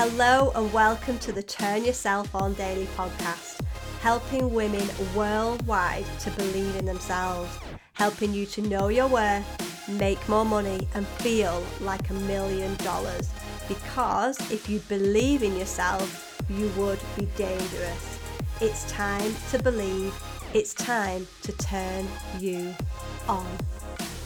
Hello, and welcome to the Turn Yourself On Daily podcast, helping women worldwide to believe in themselves, helping you to know your worth, make more money, and feel like a million dollars. Because if you believe in yourself, you would be dangerous. It's time to believe, it's time to turn you on.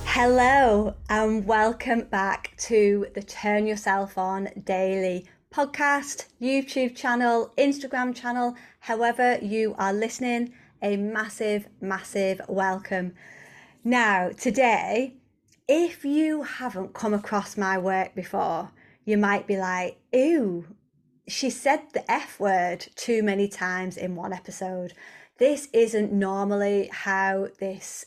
Hello, and welcome back to the Turn Yourself On Daily podcast, YouTube channel, Instagram channel, however you are listening, a massive, massive welcome. Now, today, if you haven't come across my work before, you might be like, ew, she said the F word too many times in one episode. This isn't normally how this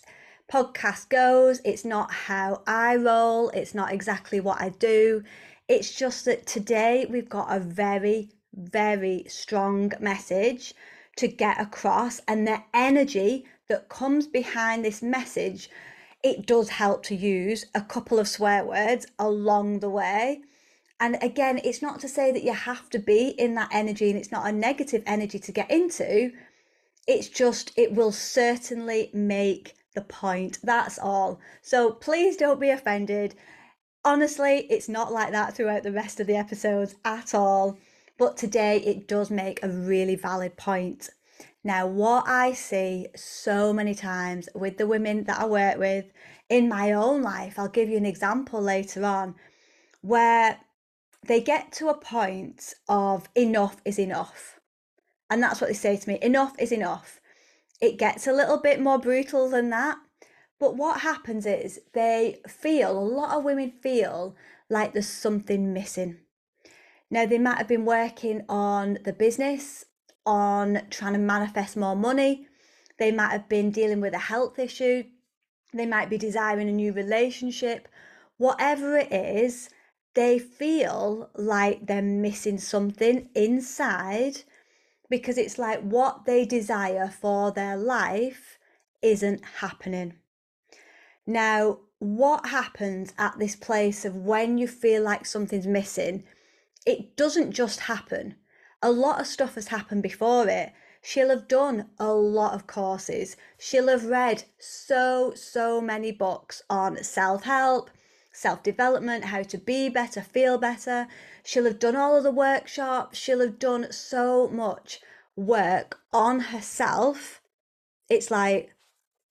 podcast goes. It's not how I roll. It's not exactly what I do. It's just that today we've got a very, very strong message to get across, and the energy that comes behind this message, it does help to use a couple of swear words along the way. And again, it's not to say that you have to be in that energy and it's not a negative energy to get into. It's just, it will certainly make the point. That's all. So please don't be offended. Honestly, it's not like that throughout the rest of the episodes at all, but today it does make a really valid point. Now, what I see so many times with the women that I work with in my own life, I'll give you an example later on, where they get to a point of enough is enough. And that's what they say to me enough is enough. It gets a little bit more brutal than that. But what happens is they feel, a lot of women feel like there's something missing. Now, they might have been working on the business, on trying to manifest more money. They might have been dealing with a health issue. They might be desiring a new relationship. Whatever it is, they feel like they're missing something inside because it's like what they desire for their life isn't happening. Now, what happens at this place of when you feel like something's missing? It doesn't just happen. A lot of stuff has happened before it. She'll have done a lot of courses. She'll have read so, so many books on self help, self development, how to be better, feel better. She'll have done all of the workshops. She'll have done so much work on herself. It's like,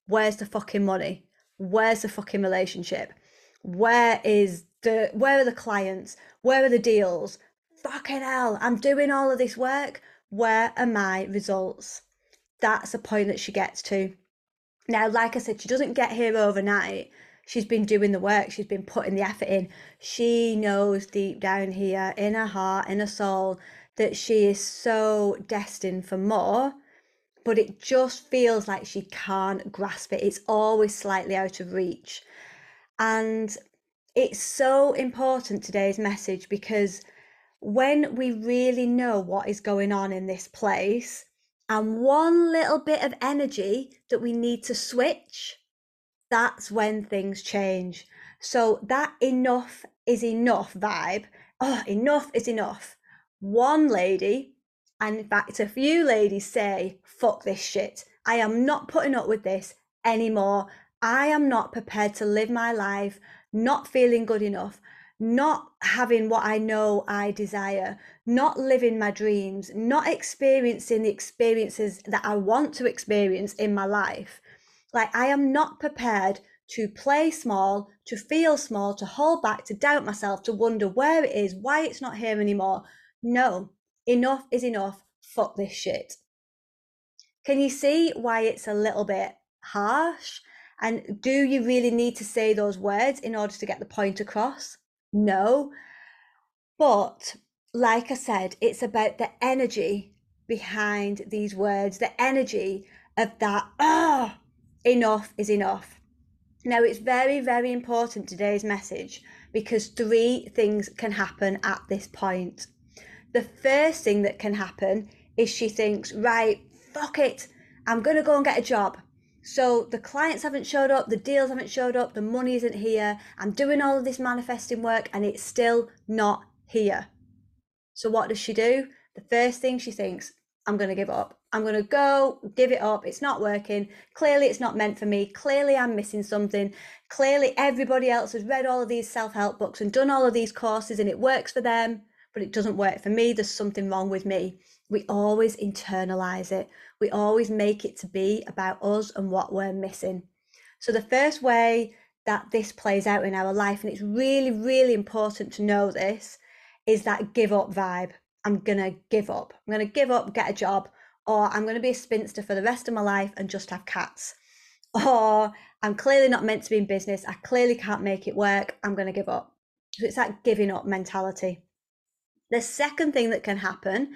where's the fucking money? Where's the fucking relationship? Where is the where are the clients? Where are the deals? Fucking hell, I'm doing all of this work. Where are my results? That's the point that she gets to. Now, like I said, she doesn't get here overnight. She's been doing the work, she's been putting the effort in. She knows deep down here in her heart, in her soul, that she is so destined for more but it just feels like she can't grasp it. It's always slightly out of reach. And it's so important today's message because when we really know what is going on in this place and one little bit of energy that we need to switch, that's when things change. So that enough is enough vibe. Oh, enough is enough. One lady and in fact, a few ladies say, fuck this shit. I am not putting up with this anymore. I am not prepared to live my life not feeling good enough, not having what I know I desire, not living my dreams, not experiencing the experiences that I want to experience in my life. Like, I am not prepared to play small, to feel small, to hold back, to doubt myself, to wonder where it is, why it's not here anymore. No, enough is enough. Fuck this shit. Can you see why it's a little bit harsh? And do you really need to say those words in order to get the point across? No. But like I said, it's about the energy behind these words, the energy of that, ah, oh, enough is enough. Now, it's very, very important today's message because three things can happen at this point the first thing that can happen is she thinks, right, fuck it, I'm going to go and get a job. So the clients haven't showed up, the deals haven't showed up, the money isn't here. I'm doing all of this manifesting work and it's still not here. So what does she do? The first thing she thinks, I'm going to give up. I'm going to go give it up. It's not working. Clearly, it's not meant for me. Clearly, I'm missing something. Clearly, everybody else has read all of these self help books and done all of these courses and it works for them, but it doesn't work for me. There's something wrong with me. We always internalize it. We always make it to be about us and what we're missing. So, the first way that this plays out in our life, and it's really, really important to know this, is that give up vibe. I'm going to give up. I'm going to give up, get a job, or I'm going to be a spinster for the rest of my life and just have cats. Or I'm clearly not meant to be in business. I clearly can't make it work. I'm going to give up. So it's that giving up mentality. The second thing that can happen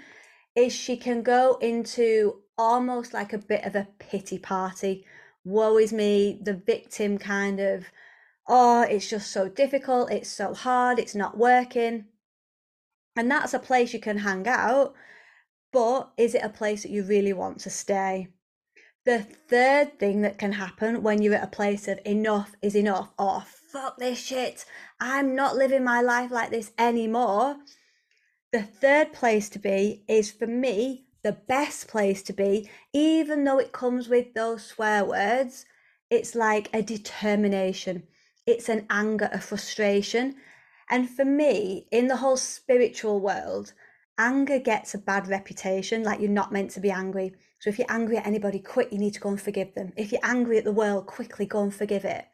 is she can go into almost like a bit of a pity party. Woe is me, the victim kind of, oh, it's just so difficult. It's so hard. It's not working. And that's a place you can hang out, but is it a place that you really want to stay? The third thing that can happen when you're at a place of enough is enough, or fuck this shit, I'm not living my life like this anymore. The third place to be is for me the best place to be, even though it comes with those swear words. It's like a determination, it's an anger, a frustration, and for me, in the whole spiritual world, anger gets a bad reputation, like you're not meant to be angry. So if you're angry at anybody, quick, you need to go and forgive them. If you're angry at the world, quickly go and forgive it.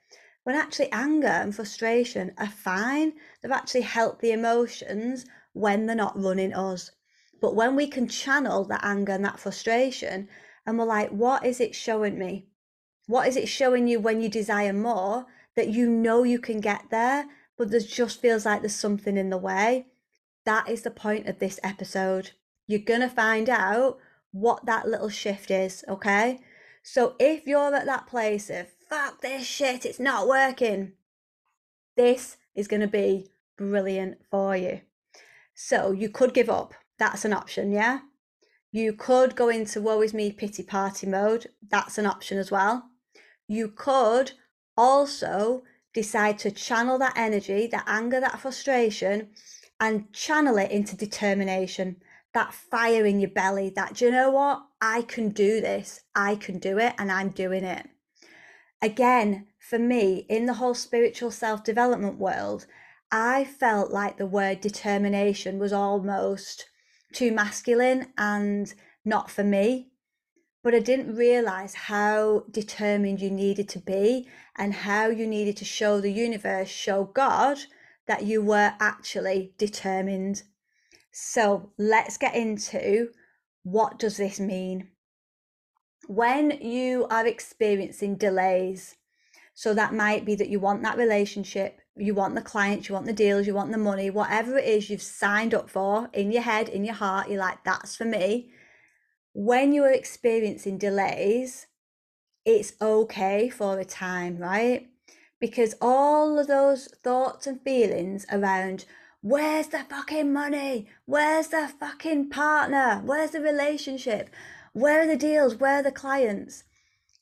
When actually anger and frustration are fine, they've actually helped the emotions when they're not running us. But when we can channel that anger and that frustration, and we're like, what is it showing me? What is it showing you when you desire more that you know you can get there? but there just feels like there's something in the way. That is the point of this episode. You're going to find out what that little shift is, okay? So if you're at that place of, fuck this shit, it's not working, this is going to be brilliant for you. So you could give up. That's an option, yeah? You could go into woe is me pity party mode. That's an option as well. You could also decide to channel that energy, that anger, that frustration, and channel it into determination, that fire in your belly, that, do you know what? I can do this, I can do it, and I'm doing it. Again, for me, in the whole spiritual self development world, I felt like the word determination was almost too masculine and not for me but I didn't realize how determined you needed to be and how you needed to show the universe, show God that you were actually determined. So let's get into what does this mean? When you are experiencing delays, so that might be that you want that relationship, you want the clients, you want the deals, you want the money, whatever it is you've signed up for in your head, in your heart, you're like, that's for me when you are experiencing delays, it's okay for a time, right? Because all of those thoughts and feelings around where's the fucking money? Where's the fucking partner? Where's the relationship? Where are the deals? Where are the clients?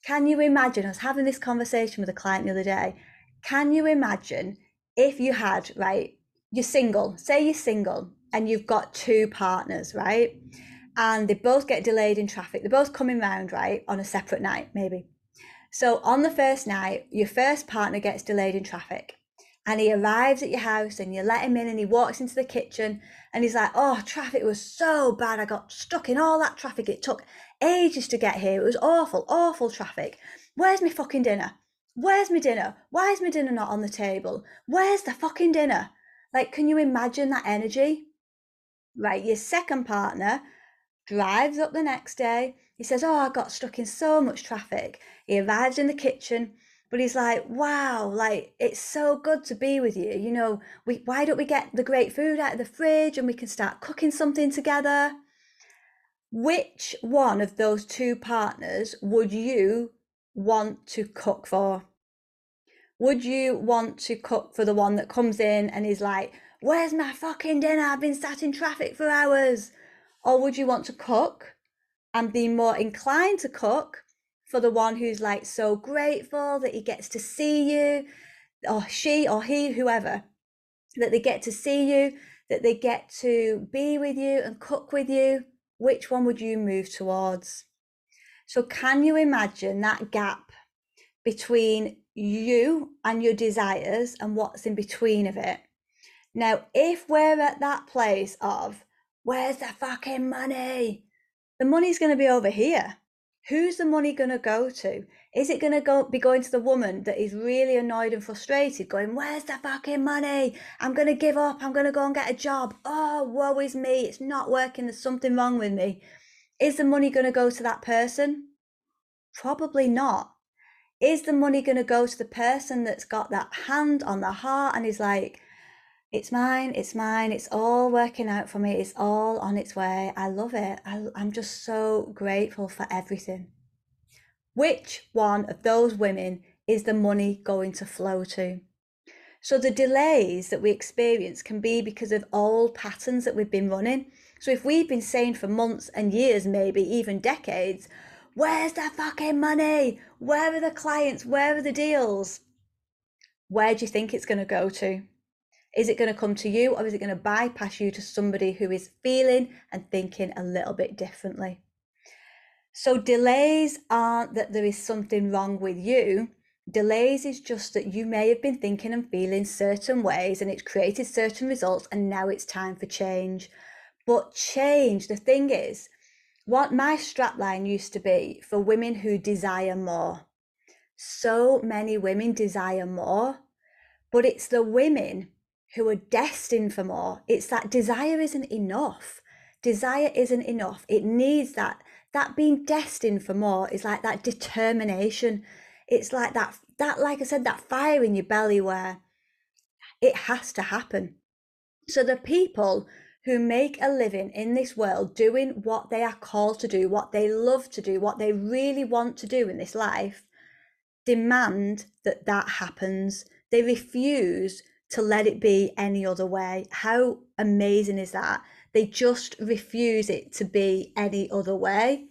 Can you imagine? us having this conversation with a client the other day. Can you imagine if you had, right, you're single, say you're single and you've got two partners, right? and they both get delayed in traffic. They're both coming round, right, on a separate night, maybe. So on the first night, your first partner gets delayed in traffic and he arrives at your house and you let him in and he walks into the kitchen and he's like, Oh, traffic was so bad. I got stuck in all that traffic. It took ages to get here. It was awful, awful traffic. Where's my fucking dinner? Where's my dinner? Why is my dinner not on the table? Where's the fucking dinner? Like, can you imagine that energy? Right, your second partner drives up the next day. He says, Oh, I got stuck in so much traffic. He arrives in the kitchen, but he's like, Wow, like it's so good to be with you. You know, we why don't we get the great food out of the fridge and we can start cooking something together? Which one of those two partners would you want to cook for? Would you want to cook for the one that comes in and is like, Where's my fucking dinner? I've been sat in traffic for hours. Or would you want to cook and be more inclined to cook for the one who's like so grateful that he gets to see you, or she or he, whoever, that they get to see you, that they get to be with you and cook with you, which one would you move towards? So, can you imagine that gap between you and your desires and what's in between of it? Now, if we're at that place of, where's the fucking money? The money's going to be over here. Who's the money going to go to? Is it going to go be going to the woman that is really annoyed and frustrated, going, "Where's the fucking money? I'm going to give up. I'm going to go and get a job. Oh, woe is me. It's not working. There's something wrong with me." Is the money going to go to that person? Probably not. Is the money going to go to the person that's got that hand on the heart and is like, it's mine, it's mine, it's all working out for me, it's all on its way. I love it. I, I'm just so grateful for everything. Which one of those women is the money going to flow to? So the delays that we experience can be because of old patterns that we've been running. So if we've been saying for months and years, maybe even decades, where's the fucking money? Where are the clients? Where are the deals? Where do you think it's going to go to? Is it going to come to you or is it going to bypass you to somebody who is feeling and thinking a little bit differently? So delays aren't that there is something wrong with you. Delays is just that you may have been thinking and feeling certain ways and it's created certain results and now it's time for change. But change, the thing is, what my strapline used to be for women who desire more. So many women desire more, but it's the women who are destined for more. It's that desire isn't enough. Desire isn't enough. It needs that that being destined for more is like that determination. It's like that, that, like I said, that fire in your belly where it has to happen. So the people who make a living in this world doing what they are called to do, what they love to do, what they really want to do in this life, demand that that happens. They refuse to let it be any other way. How amazing is that? They just refuse it to be any other way.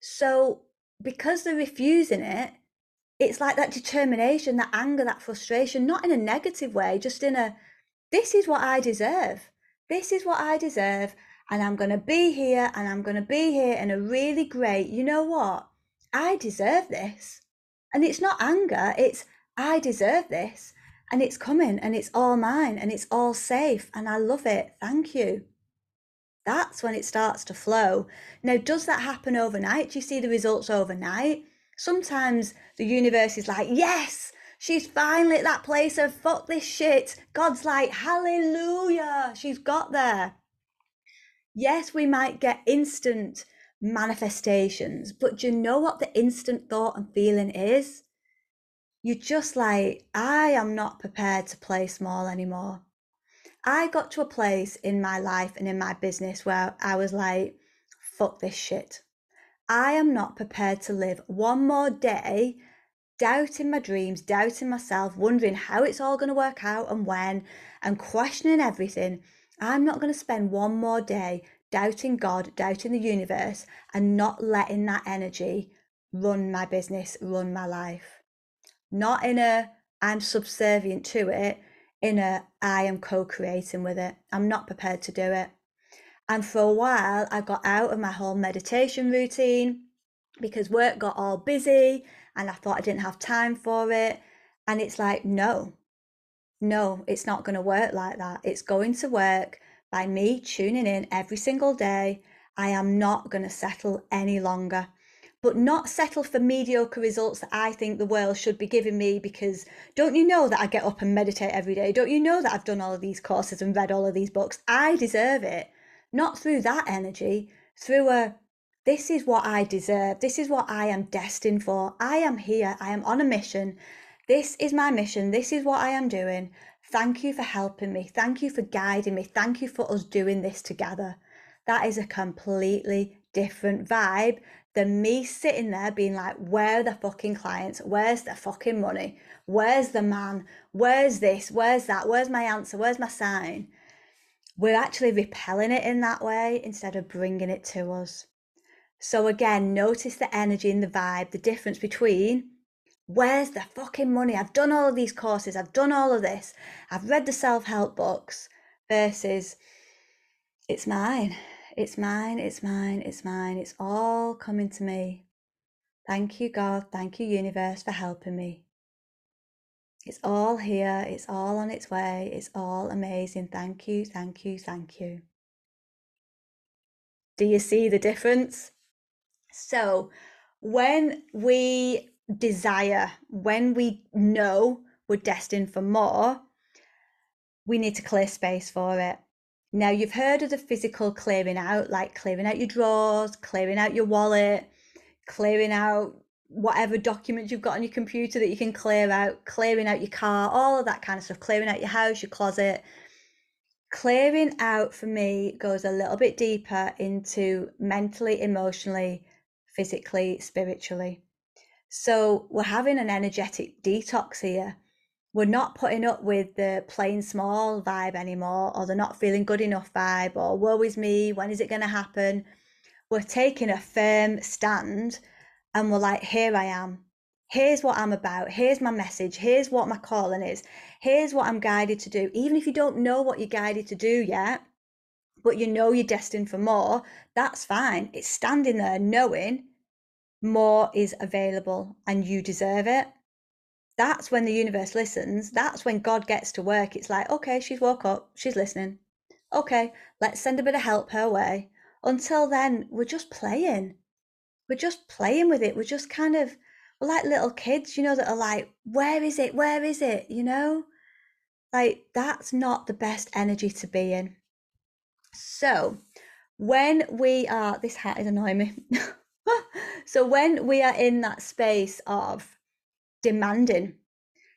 So, because they're refusing it, it's like that determination, that anger, that frustration, not in a negative way, just in a this is what I deserve. This is what I deserve. And I'm going to be here and I'm going to be here in a really great, you know what? I deserve this. And it's not anger, it's I deserve this. And it's coming and it's all mine and it's all safe. And I love it. Thank you that's when it starts to flow. Now, does that happen overnight? Do you see the results overnight? Sometimes the universe is like, yes, she's finally at that place of fuck this shit. God's like, hallelujah, she's got there. Yes, we might get instant manifestations, but do you know what the instant thought and feeling is? You're just like, I am not prepared to play small anymore. I got to a place in my life and in my business where I was like, fuck this shit. I am not prepared to live one more day doubting my dreams, doubting myself, wondering how it's all going to work out and when, and questioning everything. I'm not going to spend one more day doubting God, doubting the universe, and not letting that energy run my business, run my life. Not in a I'm subservient to it, in a I am co-creating with it. I'm not prepared to do it. And for a while I got out of my whole meditation routine because work got all busy and I thought I didn't have time for it. And it's like, no, no, it's not going to work like that. It's going to work by me tuning in every single day. I am not going to settle any longer but not settle for mediocre results that I think the world should be giving me because don't you know that I get up and meditate every day? Don't you know that I've done all of these courses and read all of these books? I deserve it. Not through that energy, through a this is what I deserve. This is what I am destined for. I am here. I am on a mission. This is my mission. This is what I am doing. Thank you for helping me. Thank you for guiding me. Thank you for us doing this together. That is a completely different vibe than me sitting there being like, where are the fucking clients? Where's the fucking money? Where's the man? Where's this? Where's that? Where's my answer? Where's my sign? We're actually repelling it in that way instead of bringing it to us. So, again, notice the energy and the vibe, the difference between where's the fucking money? I've done all of these courses, I've done all of this, I've read the self help books versus It's mine. It's mine. It's mine. It's mine. It's all coming to me. Thank you, God. Thank you, universe, for helping me. It's all here. It's all on its way. It's all amazing. Thank you. Thank you. Thank you. Do you see the difference? So, when we desire, when we know we're destined for more, we need to clear space for it. Now, you've heard of the physical clearing out, like clearing out your drawers, clearing out your wallet, clearing out whatever documents you've got on your computer that you can clear out, clearing out your car, all of that kind of stuff, clearing out your house, your closet. Clearing out for me goes a little bit deeper into mentally, emotionally, physically, spiritually. So we're having an energetic detox here. We're not putting up with the plain small vibe anymore, or the not feeling good enough vibe, or woe is me, when is it going to happen? We're taking a firm stand and we're like, here I am. Here's what I'm about. Here's my message. Here's what my calling is. Here's what I'm guided to do. Even if you don't know what you're guided to do yet, but you know you're destined for more, that's fine. It's standing there knowing more is available and you deserve it. That's when the universe listens. That's when God gets to work. It's like, okay, she's woke up, she's listening. Okay, let's send a bit of help her way. Until then, we're just playing. We're just playing with it. We're just kind of we're like little kids, you know, that are like, where is it? Where is it? You know? Like, that's not the best energy to be in. So, when we are, this hat is annoying me. so when we are in that space of demanding,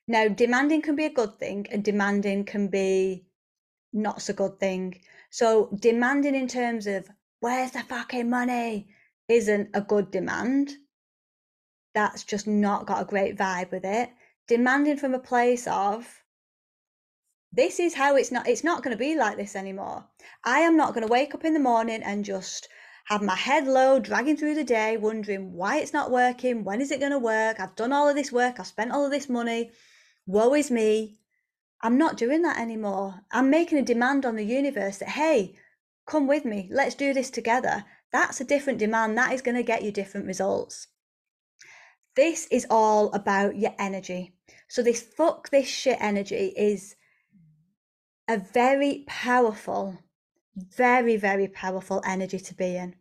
now demanding can be a good thing and demanding can be not so good thing. So demanding in terms of where's the fucking money isn't a good demand. That's just not got a great vibe with it. Demanding from a place of this is how it's not it's not going to be like this anymore. I am not going to wake up in the morning and just have my head low, dragging through the day, wondering why it's not working, when is it going to work? I've done all of this work, I've spent all of this money. Woe is me. I'm not doing that anymore. I'm making a demand on the universe that, hey, come with me, let's do this together. That's a different demand. That is going to get you different results. This is all about your energy. So, this fuck this shit energy is a very powerful mm. very, very powerful energy to be in.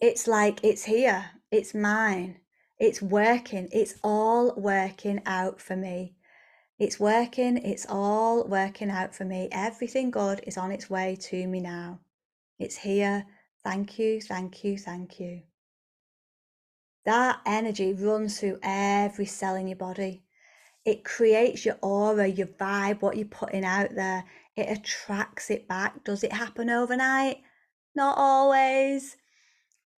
It's like it's here, it's mine, it's working, it's all working out for me. It's working, it's all working out for me. Everything good is on its way to me now. It's here. Thank you, thank you, thank you. That energy runs through every cell in your body. It creates your aura, your vibe, what you're putting out there it attracts it back. Does it happen overnight? Not always.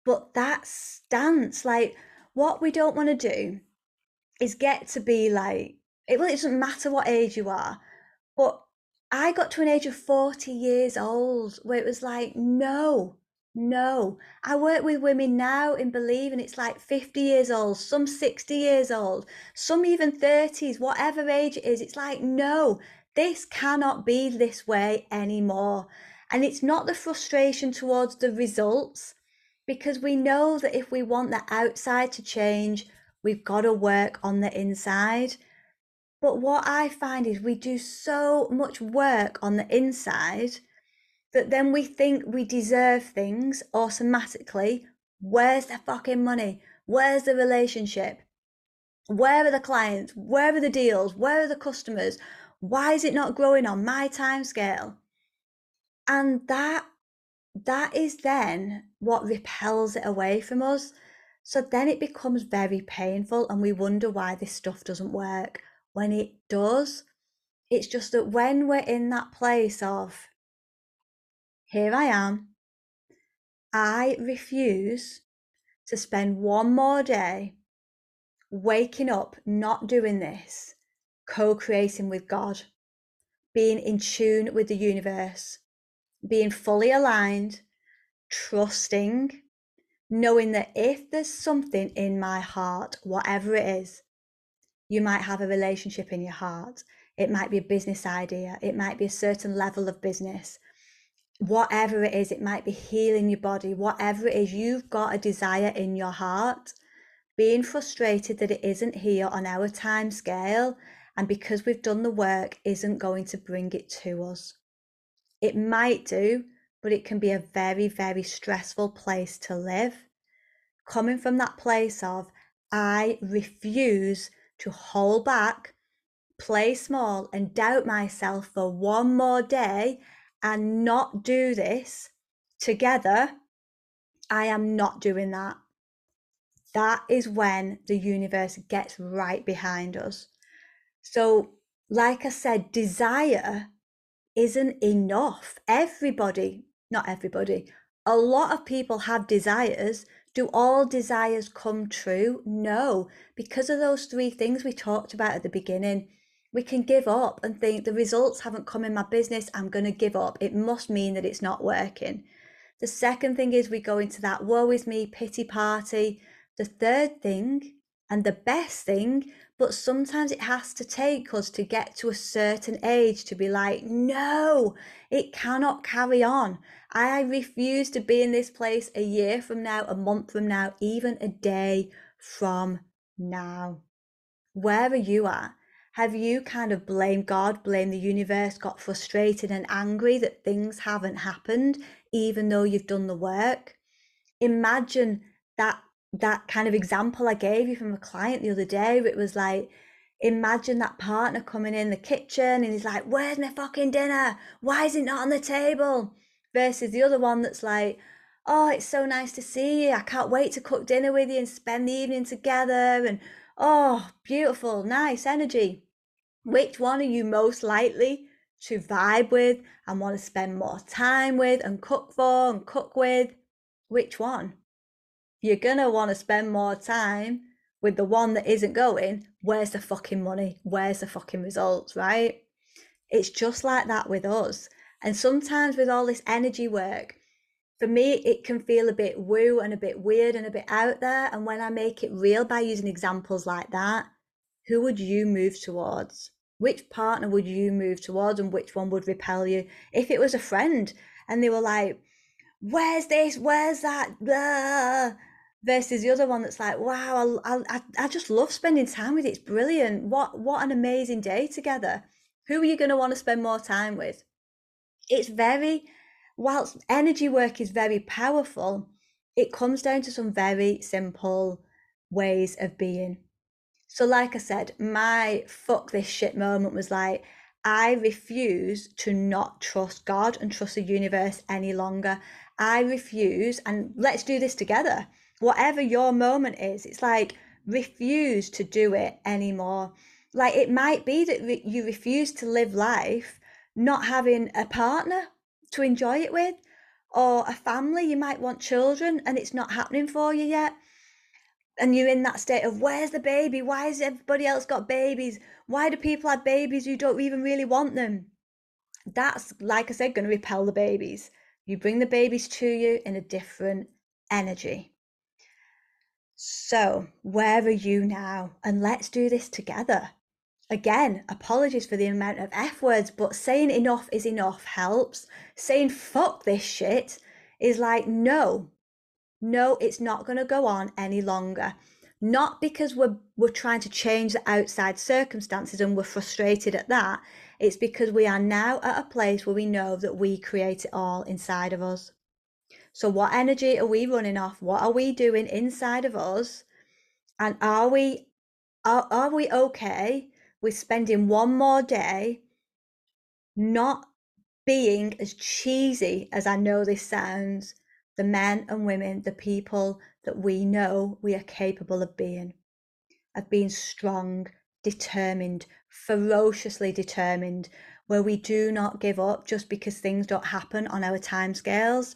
But that stance, like what we don't want to do is get to be like, it really doesn't matter what age you are. But I got to an age of 40 years old where it was like, no, no. I work with women now in Believe, and it's like 50 years old, some 60 years old, some even 30s, whatever age it is. It's like, no, this cannot be this way anymore. And it's not the frustration towards the results, because we know that if we want the outside to change, we've got to work on the inside. But what I find is we do so much work on the inside that then we think we deserve things automatically. Where's the fucking money? Where's the relationship? Where are the clients? Where are the deals? Where are the customers? why is it not growing on my time scale and that that is then what repels it away from us so then it becomes very painful and we wonder why this stuff doesn't work when it does it's just that when we're in that place of here i am i refuse to spend one more day waking up not doing this co creating with God, being in tune with the universe, being fully aligned, trusting, knowing that if there's something in my heart, whatever it is, you might have a relationship in your heart. It might be a business idea. It might be a certain level of business. Whatever it is, it might be healing your body, whatever it is, you've got a desire in your heart. Being frustrated that it isn't here on our time scale, and because we've done the work, isn't going to bring it to us. It might do, but it can be a very, very stressful place to live. Coming from that place of, I refuse to hold back, play small, and doubt myself for one more day and not do this together, I am not doing that. That is when the universe gets right behind us. So, like I said, desire isn't enough. Everybody, not everybody, a lot of people have desires. Do all desires come true? No, because of those three things we talked about at the beginning we can give up and think the results haven't come in my business. I'm going to give up. It must mean that it's not working. The second thing is we go into that woe is me pity party. The third thing and the best thing, but sometimes it has to take us to get to a certain age to be like, no, it cannot carry on. I refuse to be in this place a year from now, a month from now, even a day from now. Where are you at? Have you kind of blamed God, blamed the universe, got frustrated and angry that things haven't happened, even though you've done the work? Imagine that that kind of example I gave you from a client the other day. It was like, imagine that partner coming in the kitchen and he's like, Where's my fucking dinner? Why is it not on the table? Versus the other one that's like, Oh, it's so nice to see you. I can't wait to cook dinner with you and spend the evening together. And oh, beautiful, nice energy. Which one are you most likely to vibe with and want to spend more time with and cook for and cook with? Which one? You're going to want to spend more time with the one that isn't going. Where's the fucking money? Where's the fucking results, right? It's just like that with us. And sometimes with all this energy work, for me, it can feel a bit woo and a bit weird and a bit out there. And when I make it real by using examples like that, who would you move towards? Which partner would you move towards and which one would repel you? If it was a friend and they were like, where's this? Where's that? Blah. Versus the other one that's like, wow, I, I, I just love spending time with you. It's brilliant. What, what an amazing day together. Who are you going to want to spend more time with? It's very, whilst energy work is very powerful, it comes down to some very simple ways of being. So, like I said, my fuck this shit moment was like, I refuse to not trust God and trust the universe any longer. I refuse, and let's do this together. Whatever your moment is, it's like, refuse to do it anymore. Like, it might be that re- you refuse to live life not having a partner to enjoy it with, or a family. You might want children, and it's not happening for you yet and you're in that state of where's the baby? Why has everybody else got babies? Why do people have babies who don't even really want them? That's, like I said, going to repel the babies. You bring the babies to you in a different energy. So, where are you now? And let's do this together. Again, apologies for the amount of F words, but saying enough is enough helps. Saying fuck this shit is like, no, no, it's not going to go on any longer. Not because we're, we're trying to change the outside circumstances and we're frustrated at that. It's because we are now at a place where we know that we create it all inside of us. So, what energy are we running off? What are we doing inside of us? And are we are, are we okay with spending one more day not being as cheesy as I know this sounds, the men and women, the people that we know we are capable of being, of being strong, determined, ferociously determined, where we do not give up just because things don't happen on our timescales,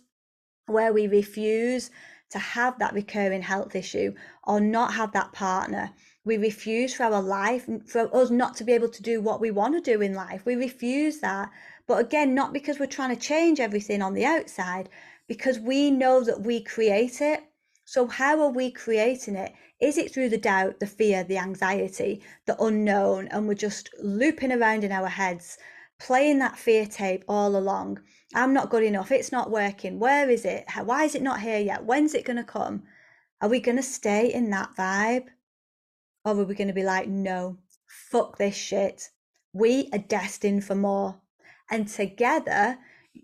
where we refuse to have that recurring health issue or not have that partner. We refuse for our life, for us not to be able to do what we want to do in life. We refuse that. But again, not because we're trying to change everything on the outside, because we know that we create it. So, how are we creating it? Is it through the doubt, the fear, the anxiety, the unknown, and we're just looping around in our heads, playing that fear tape all along? I'm not good enough. It's not working. Where is it? Why is it not here yet? When's it going to come? Are we going to stay in that vibe? Or are we going to be like, no, fuck this shit. We are destined for more. And together,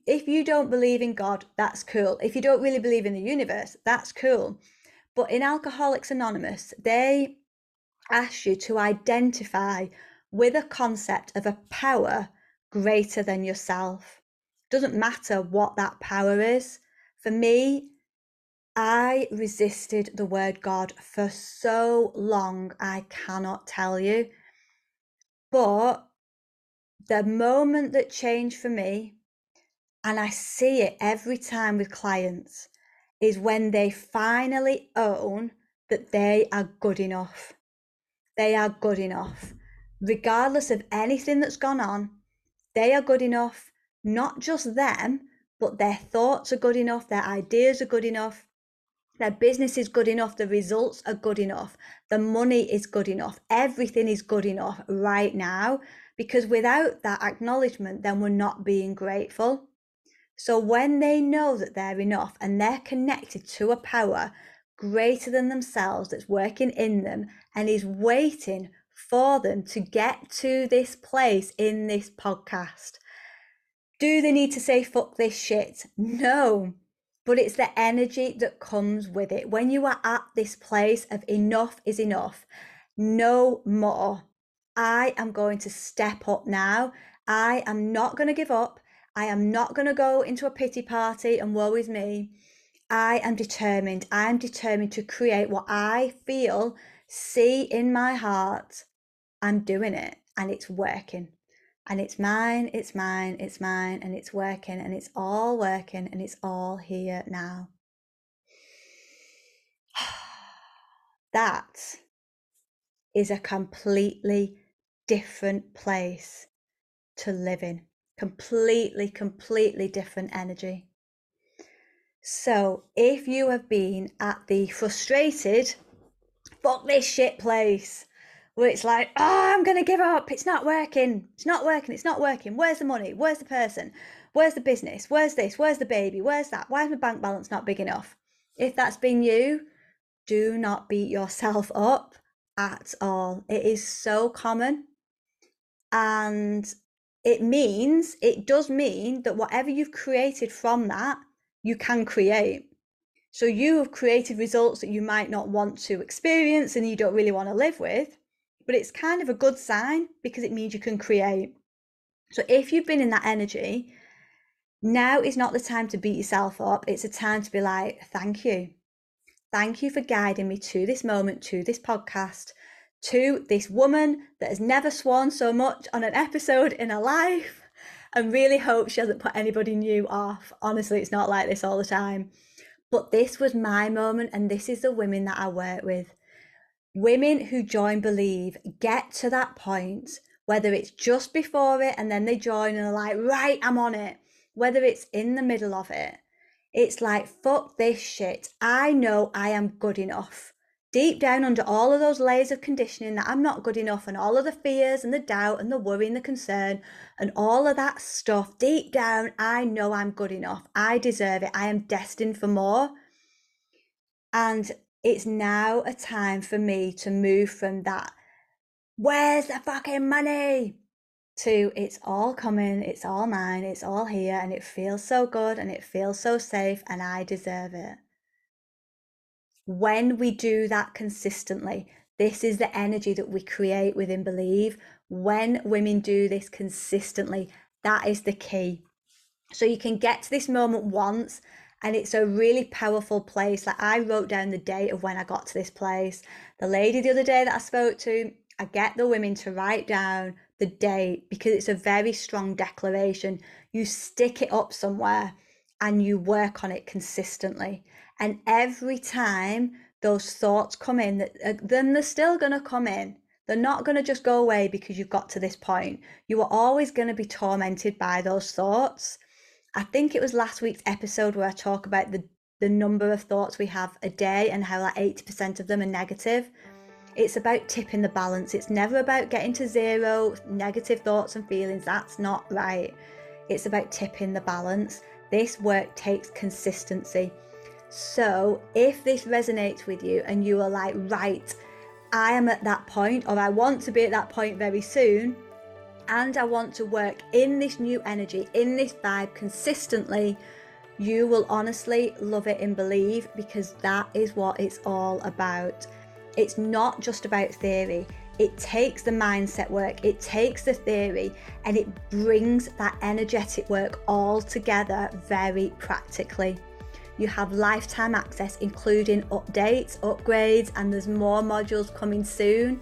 if you don't believe in God, that's cool. If you don't really believe in the universe, that's cool. But in Alcoholics Anonymous, they ask you to identify with a concept of a power greater than yourself. Doesn't matter what that power is. For me, I resisted the word God for so long, I cannot tell you. But the moment that changed for me, and I see it every time with clients, is when they finally own that they are good enough. They are good enough. Regardless of anything that's gone on, they are good enough. Not just them, but their thoughts are good enough, their ideas are good enough, their business is good enough, the results are good enough, the money is good enough, everything is good enough right now. Because without that acknowledgement, then we're not being grateful. So when they know that they're enough and they're connected to a power greater than themselves that's working in them and is waiting for them to get to this place in this podcast. Do they need to say fuck this shit? No. But it's the energy that comes with it. When you are at this place of enough is enough, no more. I am going to step up now. I am not going to give up. I am not going to go into a pity party and woe is me. I am determined. I am determined to create what I feel, see in my heart. I'm doing it and it's working. And it's mine, it's mine, it's mine, and it's working, and it's all working, and it's all here now. That is a completely different place to live in completely, completely different energy. So if you have been at the frustrated, fuck this shit place, where it's like, oh, I'm going to give up. It's not working. It's not working. It's not working. Where's the money? Where's the person? Where's the business? Where's this? Where's the baby? Where's that? Why is my bank balance not big enough? If that's been you, do not beat yourself up at all. It is so common. And it means, it does mean that whatever you've created from that, you can create. So you have created results that you might not want to experience and you don't really want to live with, but it's kind of a good sign because it means you can create. So if you've been in that energy, now is not the time to beat yourself up. It's a time to be like, thank you. Thank you for guiding me to this moment, to this podcast, to this woman that has never sworn so much on an episode in her life and really hope she hasn't put anybody new off. Honestly, it's not like this all the time. But this was my moment, and this is the women that I work with. Women who join Believe get to that point, whether it's just before it and then they join and are like, right, I'm on it, whether it's in the middle of it. It's like, fuck this shit. I know I am good enough deep down under all of those layers of conditioning that I'm not good enough and all of the fears and the doubt and the worry and the concern and all of that stuff, deep down, I know I'm good enough. I deserve it. I am destined for more. And it's now a time for me to move from that, where's the fucking money? To it's all coming, it's all mine, it's all here, and it feels so good and it feels so safe, and I deserve it when we do that consistently, this is the energy that we create within Believe. When women do this consistently, that is the key. So you can get to this moment once, and it's a really powerful place. Like I wrote down the date of when I got to this place. The lady the other day that I spoke to, I get the women to write down the date because it's a very strong declaration. You stick it up somewhere and you work on it consistently. And every time those thoughts come in, uh, then they're still going to come in. They're not going to just go away because you've got to this point. You are always going to be tormented by those thoughts. I think it was last week's episode where I talk about the, the number of thoughts we have a day and how like 80% of them are negative. It's about tipping the balance. It's never about getting to zero negative thoughts and feelings. That's not right. it's about tipping the balance. This work takes consistency. So, if this resonates with you and you are like, right, I am at that point, or I want to be at that point very soon, and I want to work in this new energy, in this vibe consistently, you will honestly love it and believe because that is what it's all about. It's not just about theory. It takes the mindset work, it takes the theory, and it brings that energetic work all together very practically. You have lifetime access, including updates, upgrades, and there's more modules coming soon.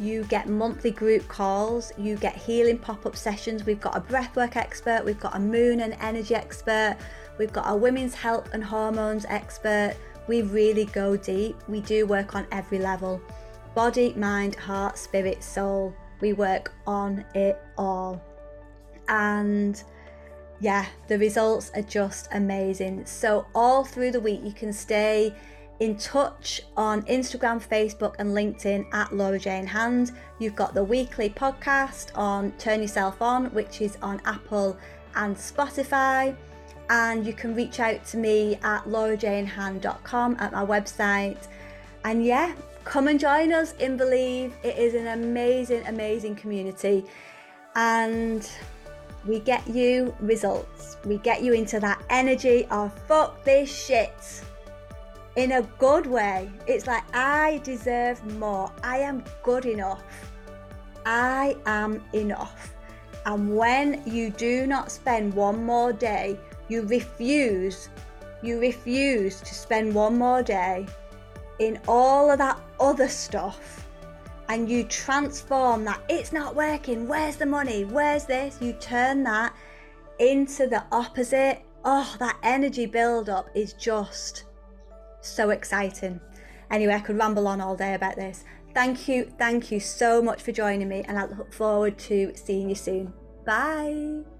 You get monthly group calls, you get healing pop up sessions. We've got a breathwork expert, we've got a moon and energy expert, we've got a women's health and hormones expert. We really go deep. We do work on every level body, mind, heart, spirit, soul. We work on it all. And yeah, the results are just amazing. So, all through the week, you can stay in touch on Instagram, Facebook, and LinkedIn at Laura Jane Hand. You've got the weekly podcast on Turn Yourself On, which is on Apple and Spotify. And you can reach out to me at laurajanehand.com at my website. And yeah, come and join us in Believe. It is an amazing, amazing community. And we get you results. We get you into that energy of fuck this shit in a good way. It's like, I deserve more. I am good enough. I am enough. And when you do not spend one more day, you refuse, you refuse to spend one more day in all of that other stuff and you transform that. It's not working. Where's the money? Where's this? You turn that into the opposite. Oh that energy build up is just so exciting. Anyway i could ramble on all day about this. Thank you thank you so much for joining me and i look forward to seeing you soon. Bye